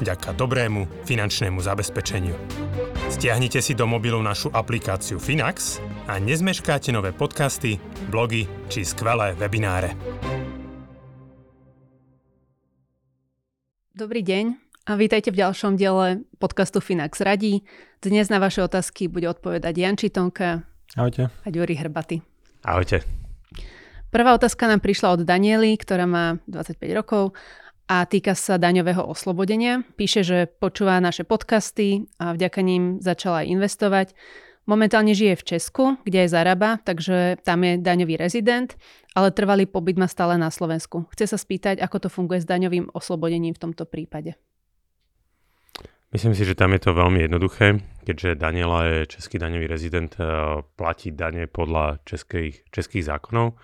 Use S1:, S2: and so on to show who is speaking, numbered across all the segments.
S1: vďaka dobrému finančnému zabezpečeniu. Stiahnite si do mobilu našu aplikáciu Finax a nezmeškáte nové podcasty, blogy či skvelé webináre.
S2: Dobrý deň a vítajte v ďalšom diele podcastu Finax radí. Dnes na vaše otázky bude odpovedať Jan Čitonka
S3: Ahojte.
S2: a Ďuri Hrbaty.
S1: Ahojte.
S2: Prvá otázka nám prišla od Daniely, ktorá má 25 rokov a týka sa daňového oslobodenia. Píše, že počúva naše podcasty a vďaka ním začala aj investovať. Momentálne žije v Česku, kde je zarába, takže tam je daňový rezident, ale trvalý pobyt má stále na Slovensku. Chce sa spýtať, ako to funguje s daňovým oslobodením v tomto prípade.
S3: Myslím si, že tam je to veľmi jednoduché, keďže Daniela je český daňový rezident, eh, platí dane podľa českých, českých zákonov.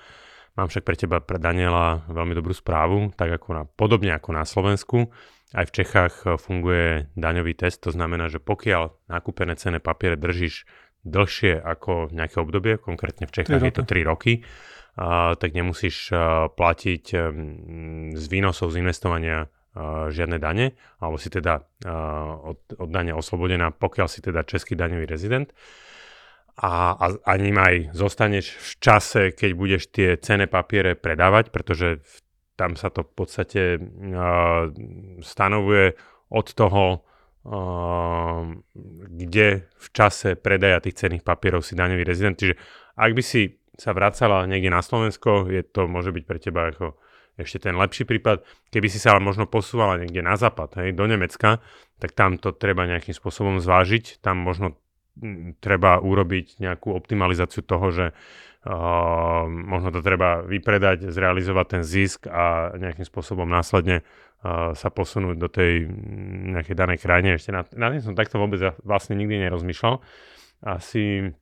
S3: Mám však pre teba, pre Daniela, veľmi dobrú správu, tak ako na, podobne ako na Slovensku. Aj v Čechách eh, funguje daňový test, to znamená, že pokiaľ nakúpené cenné papiere držíš dlhšie ako nejaké obdobie, konkrétne v Čechách je to 3 roky, a, tak nemusíš a, platiť a, z výnosov z investovania žiadne dane, alebo si teda od, od dane oslobodená, pokiaľ si teda český daňový rezident. A, a, a ním aj zostaneš v čase, keď budeš tie cenné papiere predávať, pretože tam sa to v podstate a, stanovuje od toho, Ehm, kde v čase predaja tých cenných papierov si daňový rezident. Čiže ak by si sa vracala niekde na Slovensko, je to môže byť pre teba ako ešte ten lepší prípad. Keby si sa ale možno posúvala niekde na západ, hej, do Nemecka, tak tam to treba nejakým spôsobom zvážiť. Tam možno treba urobiť nejakú optimalizáciu toho, že uh, možno to treba vypredať, zrealizovať ten zisk a nejakým spôsobom následne uh, sa posunúť do tej nejakej danej krajine. Ešte na, na tým som takto vôbec vlastne nikdy nerozmýšľal. Asi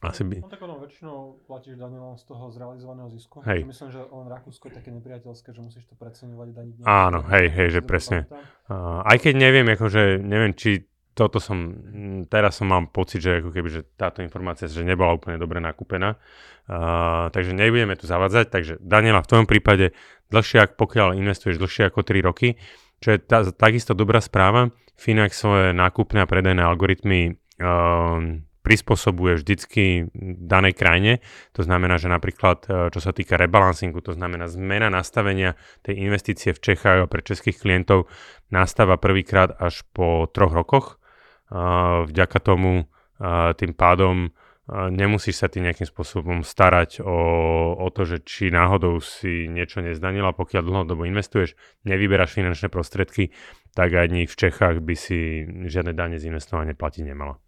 S4: asi by... No tak ono väčšinou platíš dane len z toho zrealizovaného zisku.
S3: Hej.
S4: Myslím, že len Rakúsko je také nepriateľské, že musíš to preceňovať daniť.
S3: Áno, hej, hej, že presne. Uh, aj keď neviem, akože neviem, či toto som, mm, teraz som mám pocit, že ako keby, že táto informácia, že nebola úplne dobre nakúpená. Uh, takže nebudeme tu zavadzať. Takže Daniela, v tvojom prípade dlhšie, ak pokiaľ investuješ dlhšie ako 3 roky, čo je tá, takisto dobrá správa, Finax svoje nákupné a predajné algoritmy uh, prispôsobuje vždycky danej krajine. To znamená, že napríklad, čo sa týka rebalancingu, to znamená zmena nastavenia tej investície v Čechách pre českých klientov nastáva prvýkrát až po troch rokoch. Vďaka tomu tým pádom nemusíš sa ty nejakým spôsobom starať o, o to, že či náhodou si niečo nezdanila, pokiaľ dlhodobo investuješ, nevyberáš finančné prostriedky, tak ani v Čechách by si žiadne dane z investovania platiť nemala.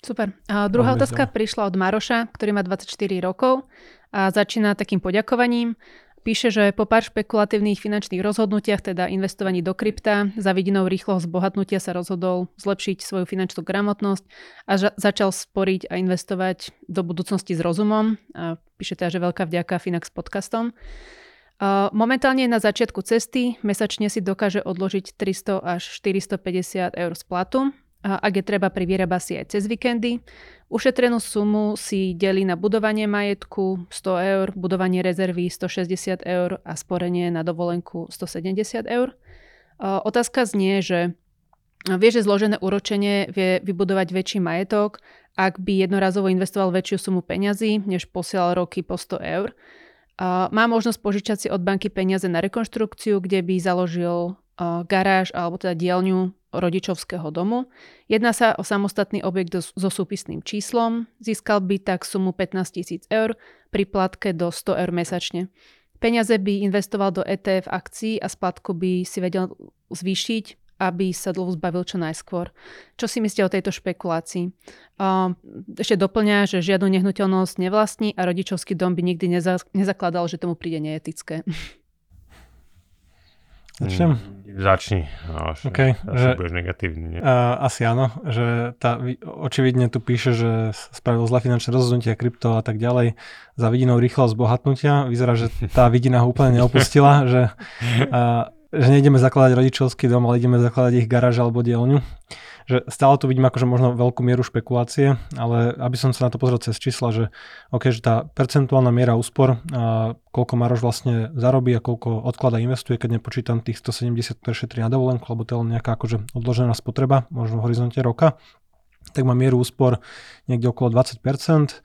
S2: Super. A druhá otázka prišla od Maroša, ktorý má 24 rokov a začína takým poďakovaním. Píše, že po pár špekulatívnych finančných rozhodnutiach, teda investovaní do krypta, za vidinou rýchloho zbohatnutia sa rozhodol zlepšiť svoju finančnú gramotnosť a ža- začal sporiť a investovať do budúcnosti s rozumom. A píše teda, že veľká vďaka Finax podcastom. Momentálne na začiatku cesty, mesačne si dokáže odložiť 300 až 450 eur z platu ak je treba, privyrába si aj cez víkendy. Ušetrenú sumu si delí na budovanie majetku 100 eur, budovanie rezervy 160 eur a sporenie na dovolenku 170 eur. Otázka znie, že vie, že zložené úročenie vie vybudovať väčší majetok, ak by jednorazovo investoval väčšiu sumu peňazí, než posielal roky po 100 eur. Má možnosť požičať si od banky peniaze na rekonštrukciu, kde by založil garáž alebo teda dielňu rodičovského domu. Jedná sa o samostatný objekt so súpisným číslom. Získal by tak sumu 15 tisíc eur pri platke do 100 eur mesačne. Peniaze by investoval do ETF akcií a splatku by si vedel zvýšiť, aby sa dlhu zbavil čo najskôr. Čo si myslíte o tejto špekulácii? Ešte doplňa, že žiadnu nehnuteľnosť nevlastní a rodičovský dom by nikdy nezakladal, že tomu príde neetické.
S5: Začnem?
S3: Mm, začni, až,
S5: okay,
S3: asi že, budeš negatívny. Nie?
S5: Uh, asi áno, že tá, očividne tu píše, že spravil zlé finančné rozhodnutia, krypto a tak ďalej za vidinou rýchlosť bohatnutia. Vyzerá, že tá vidina ho úplne neopustila, že, uh, že nejdeme zakladať rodičovský dom, ale ideme zakladať ich garáž alebo dielňu že stále tu vidím akože možno veľkú mieru špekulácie, ale aby som sa na to pozrel cez čísla, že OK, že tá percentuálna miera úspor, a koľko Maroš vlastne zarobí a koľko odklada investuje, keď nepočítam tých 170, ktoré šetrí na dovolenku, alebo to je len nejaká akože odložená spotreba, možno v horizonte roka, tak má mieru úspor niekde okolo 20%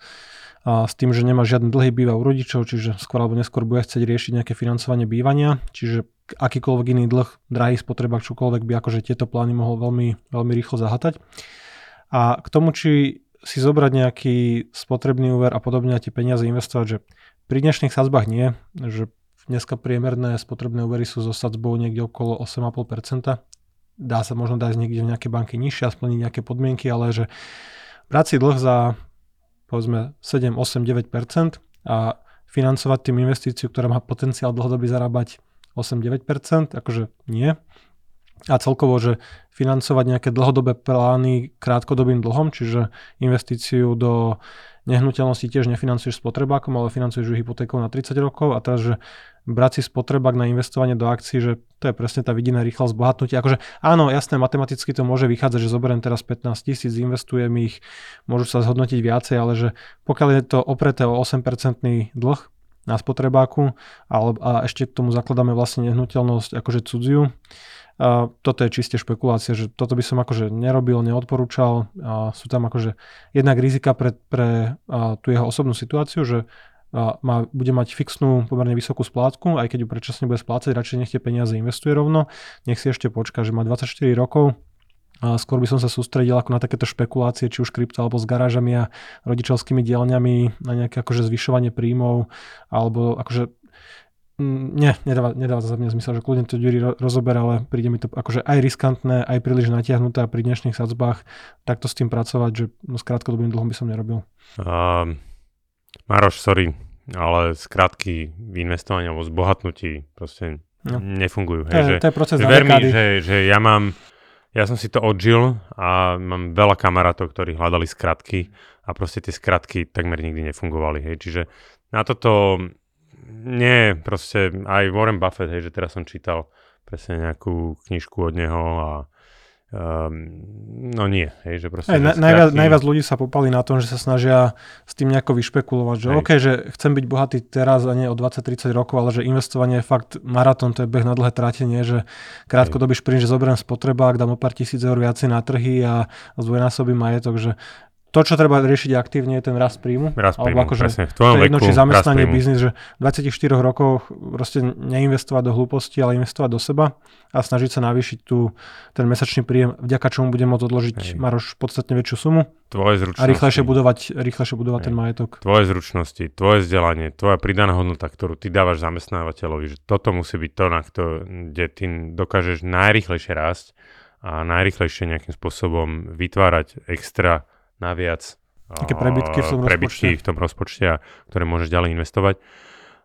S5: a s tým, že nemá žiadny dlhý býva u rodičov, čiže skôr alebo neskôr bude chcieť riešiť nejaké financovanie bývania, čiže akýkoľvek iný dlh, drahý spotrebák, čokoľvek by akože tieto plány mohol veľmi, veľmi rýchlo zahatať. A k tomu, či si zobrať nejaký spotrebný úver a podobne a tie peniaze investovať, že pri dnešných sadzbách nie, že dneska priemerné spotrebné úvery sú so sadzbou niekde okolo 8,5%. Dá sa možno dať niekde v nejaké banky nižšie a splniť nejaké podmienky, ale že brať si dlh za povedzme 7, 8, 9% a financovať tým investíciu, ktorá má potenciál dlhodobý zarábať 8-9%, akože nie. A celkovo, že financovať nejaké dlhodobé plány krátkodobým dlhom, čiže investíciu do nehnuteľnosti tiež nefinancuješ spotrebákom, ale financuješ ju hypotékou na 30 rokov a teraz, že brať si spotrebák na investovanie do akcií, že to je presne tá vidina rýchla zbohatnutia. Akože áno, jasné, matematicky to môže vychádzať, že zoberiem teraz 15 tisíc, investujem ich, môžu sa zhodnotiť viacej, ale že pokiaľ je to opreté o 8% dlh, na spotrebáku ale, a ešte k tomu zakladáme vlastne nehnuteľnosť akože cudziu. Toto je čiste špekulácia, že toto by som akože nerobil, neodporúčal. A sú tam akože jednak rizika pre, pre a, tú jeho osobnú situáciu, že má, bude mať fixnú pomerne vysokú splátku, aj keď ju predčasne bude splácať, radšej nech tie peniaze investuje rovno, nech si ešte počká, že má 24 rokov, a skôr by som sa sústredil ako na takéto špekulácie, či už krypto alebo s garážami a rodičovskými dielňami, na nejaké akože zvyšovanie príjmov, alebo akože mm, nie, nedáva, nedáva za mňa zmysel, že kľudne to Ďuri rozober, ale príde mi to akože aj riskantné, aj príliš natiahnuté a pri dnešných sadzbách takto s tým pracovať, že no, s krátkodobým dlhom by som nerobil.
S3: Um, Maroš, sorry, ale skrátky v investovaní alebo zbohatnutí proste no. nefungujú.
S5: To, je, že, to je proces
S3: ver mi, že, že ja mám ja som si to odžil a mám veľa kamarátov, ktorí hľadali skratky a proste tie skratky takmer nikdy nefungovali. Hej. Čiže na toto nie, proste aj Warren Buffett, hej, že teraz som čítal presne nejakú knižku od neho a Um, no nie, hej, že proste...
S5: Na, najviac, najviac ľudí sa popali na tom, že sa snažia s tým nejako vyšpekulovať, že hej. OK, že chcem byť bohatý teraz a nie o 20-30 rokov, ale že investovanie je fakt maratón, to je beh na dlhé trátenie, že krátkodobý šprint, že zoberiem spotrebák, dám o pár tisíc eur viacej na trhy a zdvojnásobím majetok, že to, čo treba riešiť aktívne, je ten rast príjmu.
S3: Rast príjmu,
S5: akože,
S3: presne. V tvojom
S5: jedno, či zamestnanie, biznis, že v 24 rokoch proste neinvestovať do hlúposti, ale investovať do seba a snažiť sa navýšiť tu ten mesačný príjem, vďaka čomu budem môcť odložiť Hej. Maroš podstatne väčšiu sumu.
S3: Tvoje zručnosti.
S5: A rýchlejšie budovať, rýchlejšie budovať ten majetok.
S3: Tvoje zručnosti, tvoje vzdelanie, tvoja pridaná hodnota, ktorú ty dávaš zamestnávateľovi, že toto musí byť to, na to, kde ty dokážeš najrýchlejšie rásť a najrýchlejšie nejakým spôsobom vytvárať extra naviac
S5: Také prebytky v tom
S3: prebytky
S5: rozpočte.
S3: v tom rozpočte, ktoré môžeš ďalej investovať.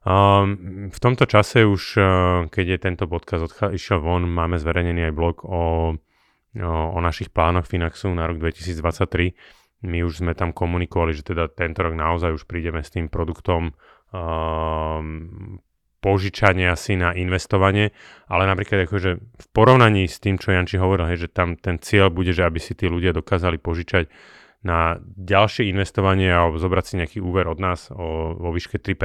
S3: Um, v tomto čase už, uh, keď je tento podcast odchá- išiel von, máme zverejnený aj blog o, o, o našich plánoch Finaxu na rok 2023. My už sme tam komunikovali, že teda tento rok naozaj už prídeme s tým produktom um, požičania si na investovanie, ale napríklad akože v porovnaní s tým, čo Janči hovoril, hej, že tam ten cieľ bude, že aby si tí ľudia dokázali požičať na ďalšie investovanie alebo zobrať si nejaký úver od nás o, vo výške 3%,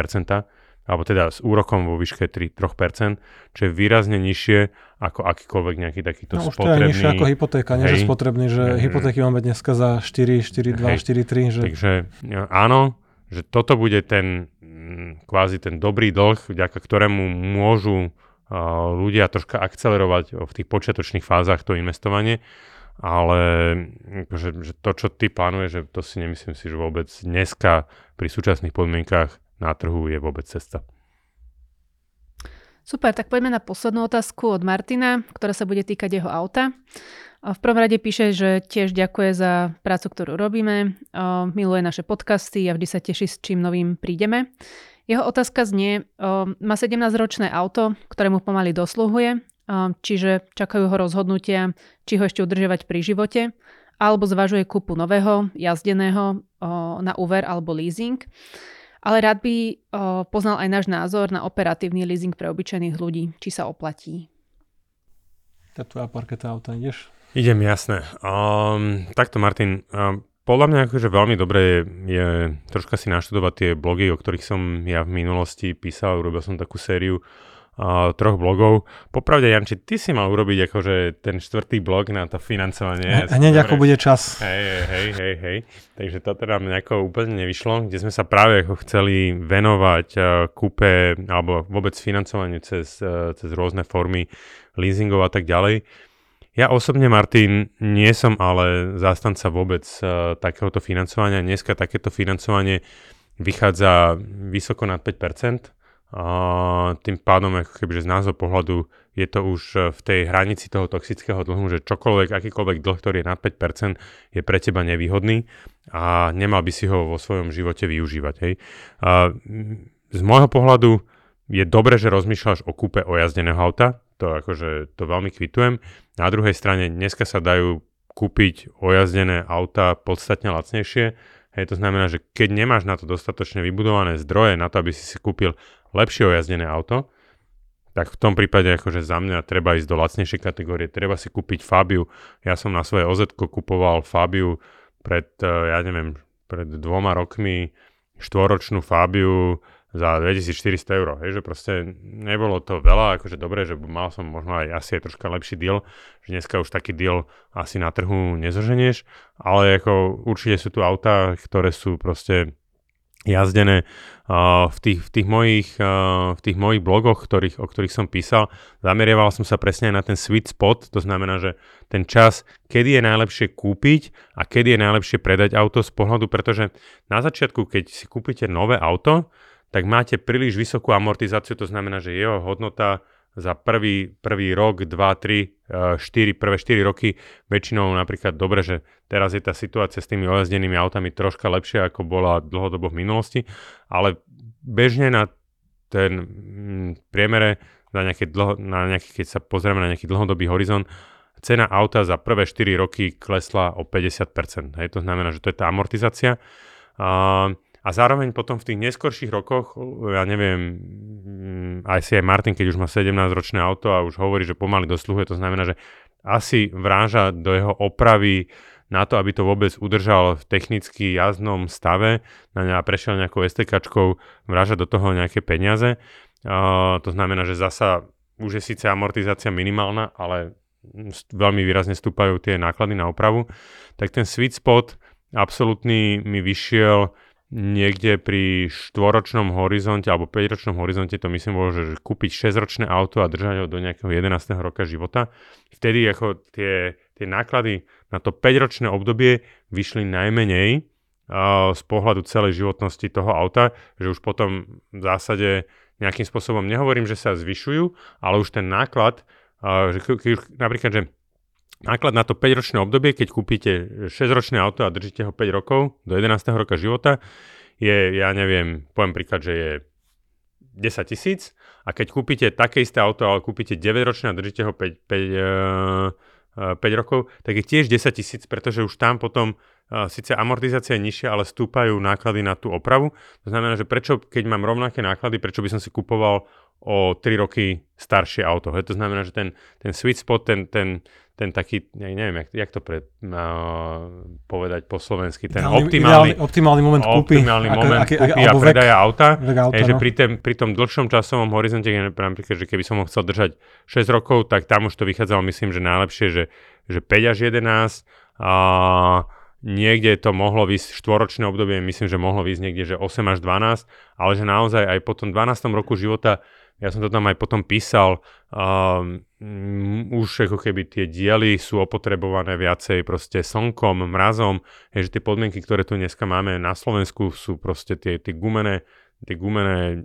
S3: alebo teda s úrokom vo výške 3, 3%, čo je výrazne nižšie ako akýkoľvek nejaký takýto no, spotrebný.
S5: už to je nižšie ako hypotéka, nie že spotrebný, že mm, hypotéky máme dneska za 4, 4, 2, hej. 4, 3. Že...
S3: Takže áno, že toto bude ten mm, kvázi ten dobrý dlh, vďaka ktorému môžu ľudia troška akcelerovať v tých počiatočných fázach to investovanie ale že, že to, čo ty plánuješ, že to si nemyslím si, že vôbec dneska pri súčasných podmienkách na trhu je vôbec cesta.
S2: Super, tak poďme na poslednú otázku od Martina, ktorá sa bude týkať jeho auta. V prvom rade píše, že tiež ďakuje za prácu, ktorú robíme, miluje naše podcasty a vždy sa teší, s čím novým prídeme. Jeho otázka znie, má 17-ročné auto, ktoré mu pomaly dosluhuje čiže čakajú ho rozhodnutia, či ho ešte udržiavať pri živote, alebo zvažuje kúpu nového, jazdeného na úver alebo leasing. Ale rád by poznal aj náš názor na operatívny leasing pre obyčajných ľudí, či sa oplatí.
S5: Tá tvoja parketa auta, ideš?
S3: Idem, jasné. Um, takto, Martin, um, podľa mňa akože veľmi dobré je, je troška si naštudovať tie blogy, o ktorých som ja v minulosti písal, urobil som takú sériu uh, troch blogov. Popravde, Janči, ty si mal urobiť akože ten štvrtý blog na to financovanie.
S5: A hneď ako bude čas.
S3: Hej, hej, hej, hej. Takže to teda nejako úplne nevyšlo, kde sme sa práve ako chceli venovať kúpe alebo vôbec financovanie cez, uh, cez rôzne formy leasingov a tak ďalej. Ja osobne, Martin, nie som ale zástanca vôbec uh, takéhoto financovania. Dneska takéto financovanie vychádza vysoko nad 5%. A tým pádom, ako keby, že z nášho pohľadu je to už e, v tej hranici toho toxického dlhu, že čokoľvek, akýkoľvek dlh, ktorý je nad 5%, je pre teba nevýhodný a nemal by si ho vo svojom živote využívať. Hej. A z môjho pohľadu je dobre, že rozmýšľaš o kúpe ojazdeného auta, to akože to veľmi kvitujem. Na druhej strane dneska sa dajú kúpiť ojazdené auta podstatne lacnejšie. Hej, to znamená, že keď nemáš na to dostatočne vybudované zdroje na to, aby si si kúpil lepšie ojazdené auto, tak v tom prípade akože za mňa treba ísť do lacnejšej kategórie, treba si kúpiť Fabiu. Ja som na svoje OZ kupoval Fabiu pred, eh, ja neviem, pred dvoma rokmi štvoročnú Fabiu za 2400 eur, hej, že proste nebolo to veľa, akože dobre, že mal som možno aj asi aj troška lepší deal, že dneska už taký deal asi na trhu nezoženieš, ale ako určite sú tu autá, ktoré sú proste jazdené v, tých, v, tých mojich, v tých mojich blogoch, ktorých, o ktorých som písal, zameriaval som sa presne aj na ten sweet spot, to znamená, že ten čas, kedy je najlepšie kúpiť a kedy je najlepšie predať auto z pohľadu, pretože na začiatku, keď si kúpite nové auto, tak máte príliš vysokú amortizáciu, to znamená, že jeho hodnota za prvý, prvý rok, 2, 3, 4, prvé 4 roky väčšinou napríklad dobre, že teraz je tá situácia s tými ojazdenými autami troška lepšia, ako bola dlhodobo v minulosti, ale bežne na ten mm, priemere, na nejaké dlho, na nejaký, keď sa pozrieme na nejaký dlhodobý horizont, cena auta za prvé 4 roky klesla o 50%. Hej, to znamená, že to je tá amortizácia. Uh, a zároveň potom v tých neskorších rokoch, ja neviem, mm, aj si aj Martin, keď už má 17-ročné auto a už hovorí, že pomaly dosluhuje, to znamená, že asi vráža do jeho opravy na to, aby to vôbec udržal v technicky jazdnom stave a prešiel nejakou STKčkou, vráža do toho nejaké peniaze. Uh, to znamená, že zasa už je síce amortizácia minimálna, ale veľmi výrazne stúpajú tie náklady na opravu. Tak ten sweet spot absolútny mi vyšiel niekde pri štvoročnom horizonte alebo 5-ročnom horizonte to myslím bolo, že kúpiť 6-ročné auto a držať ho do nejakého 11. roka života. Vtedy ako tie, tie náklady na to 5-ročné obdobie vyšli najmenej uh, z pohľadu celej životnosti toho auta, že už potom v zásade nejakým spôsobom nehovorím, že sa zvyšujú, ale už ten náklad, uh, že keď, napríklad, že náklad na to 5-ročné obdobie, keď kúpite 6-ročné auto a držíte ho 5 rokov do 11. roka života, je, ja neviem, poviem príklad, že je 10 tisíc a keď kúpite také isté auto, ale kúpite 9-ročné a držíte ho 5, 5, 5 rokov, tak je tiež 10 tisíc, pretože už tam potom uh, síce amortizácia je nižšia, ale stúpajú náklady na tú opravu. To znamená, že prečo, keď mám rovnaké náklady, prečo by som si kupoval o 3 roky staršie auto. He? To znamená, že ten, ten sweet spot, ten, ten, ten taký, neviem, jak, jak to pre, uh, povedať po slovensky, ten ideálny, optimálny,
S5: ideálny, optimálny moment kúpy,
S3: optimálny ako, moment aké, kúpy a predaja auta, vek auta je, no. že pri, tém, pri tom dlhšom časovom horizonte, napríklad, že keby som ho chcel držať 6 rokov, tak tam už to vychádzalo, myslím, že najlepšie, že, že 5 až 11 a niekde to mohlo výsť štvoročné obdobie, myslím, že mohlo výsť niekde, že 8 až 12, ale že naozaj aj po tom 12. roku života ja som to tam aj potom písal, um, už ako keby tie diely sú opotrebované viacej proste slnkom, mrazom, je, že tie podmienky, ktoré tu dneska máme na Slovensku sú proste tie, tie gumené tie gumené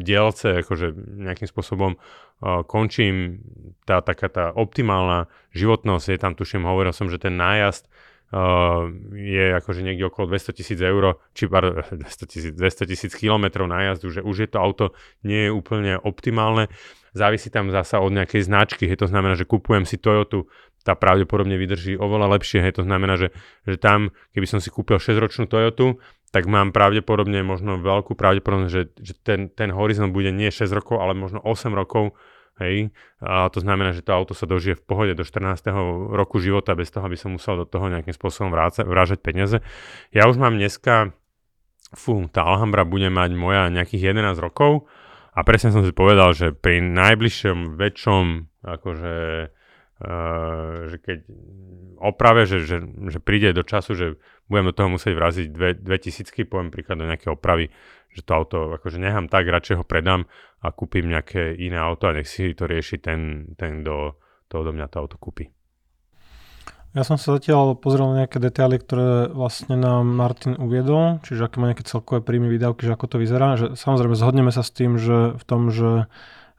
S3: dielce, akože nejakým spôsobom uh, končím, tá taká tá optimálna životnosť, je tam tuším, hovoril som, že ten nájazd uh, je akože niekde okolo 200 tisíc eur, či pardon, 200 tisíc, 200 tisíc kilometrov na jazdu, že už je to auto nie je úplne optimálne. Závisí tam zasa od nejakej značky, hej, to znamená, že kupujem si Toyotu, tá pravdepodobne vydrží oveľa lepšie, hej, to znamená, že, že tam, keby som si kúpil 6-ročnú Toyotu, tak mám pravdepodobne možno veľkú pravdepodobnosť, že, že ten, ten horizont bude nie 6 rokov, ale možno 8 rokov, Hej, a to znamená, že to auto sa dožije v pohode do 14. roku života bez toho, aby som musel do toho nejakým spôsobom vráca, vrážať peniaze. Ja už mám dneska, fú, tá Alhambra bude mať moja nejakých 11 rokov a presne som si povedal, že pri najbližšom väčšom, akože, uh, že keď oprave, že, že, že príde do času, že budem do toho musieť vraziť dve, dve tisícky, poviem príklad do nejaké opravy, že to auto akože nechám tak, radšej ho predám a kúpim nejaké iné auto a nech si to rieši ten, ten kto to odo mňa to auto kúpi.
S5: Ja som sa zatiaľ pozrel na nejaké detaily, ktoré vlastne nám Martin uviedol, čiže aké má nejaké celkové príjmy, výdavky, že ako to vyzerá. Že, samozrejme zhodneme sa s tým, že v tom, že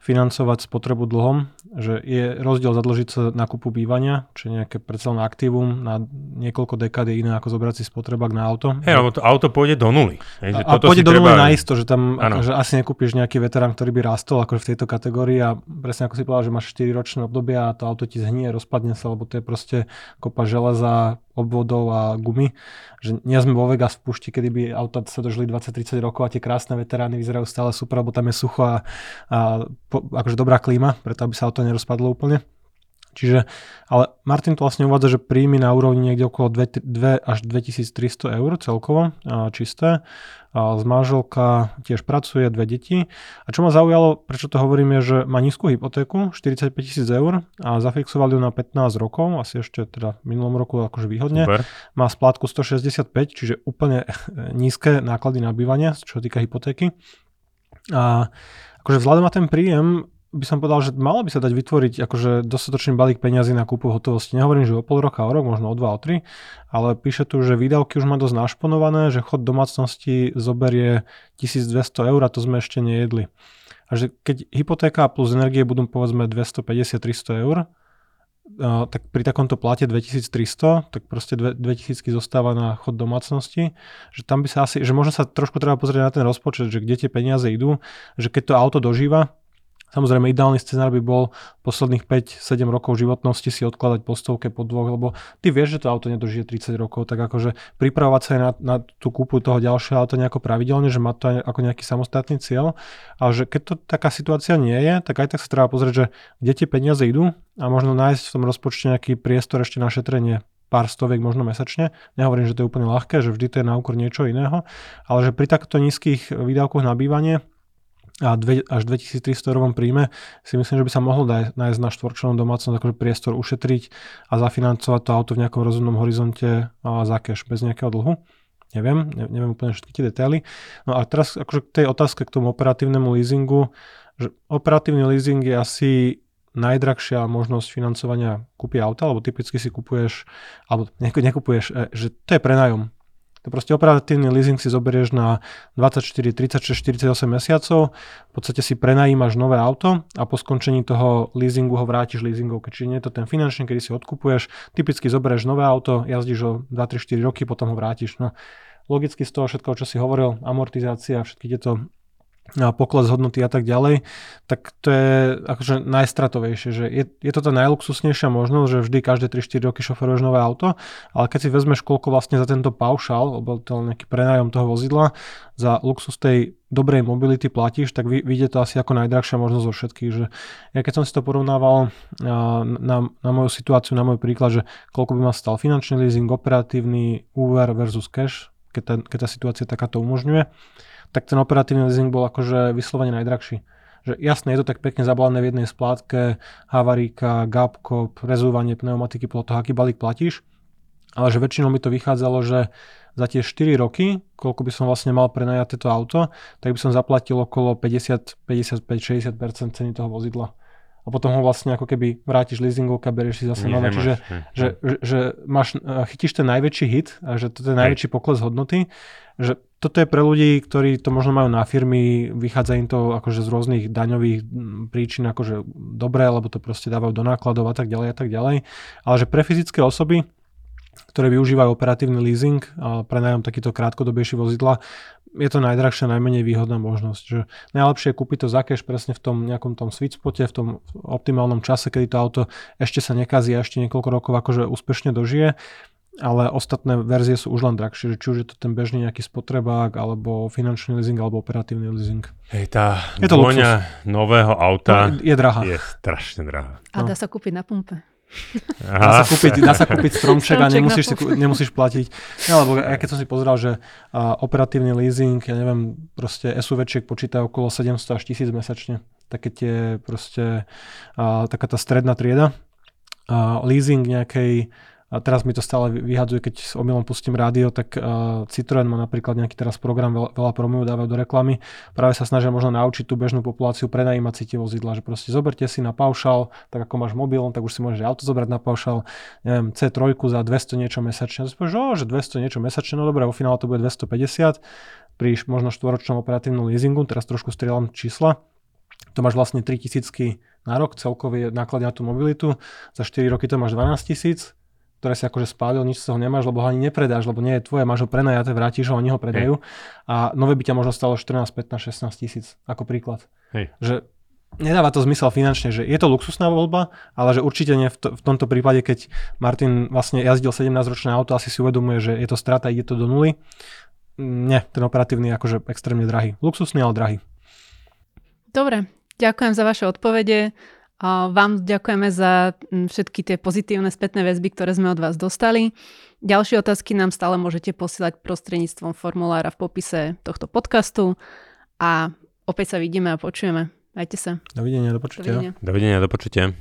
S5: financovať spotrebu dlhom, že je rozdiel zadlžiť sa na kúpu bývania, či nejaké predsa aktívum na niekoľko dekád je iné ako zobrať si spotrebák na auto.
S3: Hej, lebo to auto pôjde do nuly.
S5: Hej, že a, toto a pôjde do nuly treba... naisto, že tam že asi nekúpiš nejaký veterán, ktorý by rástol ako v tejto kategórii a presne ako si povedal, že máš 4 ročné obdobie a to auto ti zhnie, rozpadne sa, lebo to je proste kopa železa, obvodov a gumy. Že nie sme vo Vegas v pušti, kedy by auta sa dožili 20-30 rokov a tie krásne veterány vyzerajú stále super, lebo tam je sucho a, a po, akože dobrá klíma, preto aby sa auto nerozpadlo úplne. Čiže, ale Martin tu vlastne uvádza, že príjmy na úrovni niekde okolo 2, 2 až 2300 eur celkovo, čisté. Z manželka tiež pracuje, dve deti. A čo ma zaujalo, prečo to hovorím, je, že má nízku hypotéku, 45 tisíc eur a zafixovali ju na 15 rokov, asi ešte teda v minulom roku akože výhodne. Super. Má splátku 165, čiže úplne nízke náklady na bývanie, čo týka hypotéky. A akože vzhľadom na ten príjem by som povedal, že malo by sa dať vytvoriť akože dostatočný balík peňazí na kúpu hotovosti. Nehovorím, že o pol roka, o rok, možno o dva, o tri, ale píše tu, že výdavky už má dosť našponované, že chod domácnosti zoberie 1200 eur a to sme ešte nejedli. A že keď hypotéka plus energie budú povedzme 250-300 eur, tak pri takomto plate 2300, tak proste 2000 zostáva na chod domácnosti, že tam by sa asi, že možno sa trošku treba pozrieť na ten rozpočet, že kde tie peniaze idú, že keď to auto dožíva, Samozrejme, ideálny scenár by bol posledných 5-7 rokov životnosti si odkladať po stovke, po dvoch, lebo ty vieš, že to auto nedožije 30 rokov, tak akože pripravovať sa aj na, na tú kúpu toho ďalšieho auta nejako pravidelne, že má to aj ako nejaký samostatný cieľ, ale že keď to taká situácia nie je, tak aj tak sa treba pozrieť, že kde tie peniaze idú a možno nájsť v tom rozpočte nejaký priestor ešte na šetrenie pár stoviek možno mesačne. Nehovorím, že to je úplne ľahké, že vždy to je na úkor niečo iného, ale že pri takto nízkych výdavkoch na bývanie a dve, až 2300 eurovom príjme si myslím, že by sa mohlo daj, nájsť na štvorčlenom domácnosť akože priestor ušetriť a zafinancovať to auto v nejakom rozumnom horizonte a za cash, bez nejakého dlhu. Neviem, ne, neviem úplne všetky tie detaily. No a teraz akože k tej otázke k tomu operatívnemu leasingu, že operatívny leasing je asi najdrahšia možnosť financovania kúpy auta, lebo typicky si kupuješ, alebo nekupuješ, e, že to je prenájom to proste operatívny leasing si zoberieš na 24, 36, 48 mesiacov, v podstate si prenajímaš nové auto a po skončení toho leasingu ho vrátiš leasingov. Čiže nie je to ten finančný, kedy si odkupuješ, typicky zoberieš nové auto, jazdíš ho 2, 3, 4 roky, potom ho vrátiš. No, logicky z toho všetko, čo si hovoril, amortizácia, všetky tieto pokles hodnoty a tak ďalej, tak to je akože najstratovejšie, že je, je to tá najluxusnejšia možnosť, že vždy každé 3-4 roky šoferuješ nové auto, ale keď si vezmeš koľko vlastne za tento paušal, alebo to nejaký prenájom toho vozidla, za luxus tej dobrej mobility platíš, tak vyjde to asi ako najdrahšia možnosť zo všetkých, že ja keď som si to porovnával na, na moju situáciu, na môj príklad, že koľko by ma stal finančný leasing, operatívny, úver versus cash, keď tá, keď tá situácia takáto umožňuje, tak ten operatívny leasing bol akože vyslovene najdrahší. Že jasne, je to tak pekne zabalené v jednej splátke, havaríka, gapko, prezúvanie pneumatiky podľa toho, aký balík platíš, ale že väčšinou mi to vychádzalo, že za tie 4 roky, koľko by som vlastne mal prenajať toto auto, tak by som zaplatil okolo 50, 55, 60% ceny toho vozidla a potom ho vlastne ako keby vrátiš leasingovka, berieš si zase nové. Čiže že, že, že máš, e, chytíš ten najväčší hit a že to je najväčší pokles hodnoty. Že toto je pre ľudí, ktorí to možno majú na firmy, vychádza im to akože z rôznych daňových príčin akože dobré, lebo to proste dávajú do nákladov a tak ďalej a tak ďalej. Ale že pre fyzické osoby ktoré využívajú operatívny leasing a prenajem takýto krátkodobejší vozidla, je to najdrahšia, najmenej výhodná možnosť. Že najlepšie je kúpiť to za cash presne v tom nejakom tom sweet spote, v tom optimálnom čase, kedy to auto ešte sa nekazí a ešte niekoľko rokov akože úspešne dožije ale ostatné verzie sú už len drahšie, či už je to ten bežný nejaký spotrebák, alebo finančný leasing, alebo operatívny leasing.
S3: Hej, tá je to nového auta
S5: no, je, je drahá.
S3: Je strašne drahá.
S2: A dá sa kúpiť na pumpe.
S5: Dá sa kúpiť, dá sa kúpiť stromček, a nemusíš, si, nemusíš platiť. Ja, lebo ja keď som si pozrel, že uh, operatívny leasing, ja neviem, proste SUVčiek počíta okolo 700 až 1000 mesačne. Také tie proste, uh, taká tá stredná trieda. Uh, leasing nejakej a teraz mi to stále vyhadzuje, keď s omylom pustím rádio, tak uh, Citroen má napríklad nejaký teraz program, veľa, veľa promujú, dávajú do reklamy. Práve sa snažia možno naučiť tú bežnú populáciu prenajímať si tie vozidla, že proste zoberte si na paušal, tak ako máš mobil, tak už si môžeš auto zobrať na paušal, neviem, C3 za 200 niečo mesačne. A povieš, že 200 niečo mesačne, no dobre, vo finále to bude 250 pri možno štvoročnom operatívnom leasingu, teraz trošku strieľam čísla, to máš vlastne 3000 na rok, celkový náklad na tú mobilitu, za 4 roky to máš 12 tisíc, ktoré si akože spálil, nič z toho nemáš, lebo ho ani nepredáš, lebo nie je tvoje, máš ho prenajaté, vrátiš ho, oni ho predajú. Hej. A nové by ťa možno stalo 14, 15, 16 tisíc, ako príklad.
S3: Hej.
S5: Že nedáva to zmysel finančne, že je to luxusná voľba, ale že určite nie v, to, v tomto prípade, keď Martin vlastne jazdil 17-ročné auto, asi si uvedomuje, že je to strata, ide to do nuly. Nie, ten operatívny je akože extrémne drahý. Luxusný, ale drahý.
S2: Dobre, ďakujem za vaše odpovede. Vám ďakujeme za všetky tie pozitívne spätné väzby, ktoré sme od vás dostali. Ďalšie otázky nám stále môžete posielať prostredníctvom formulára v popise tohto podcastu a opäť sa vidíme a počujeme. Majte sa.
S5: Dovidenia, do počutia.
S3: Dovidenia, do počutia.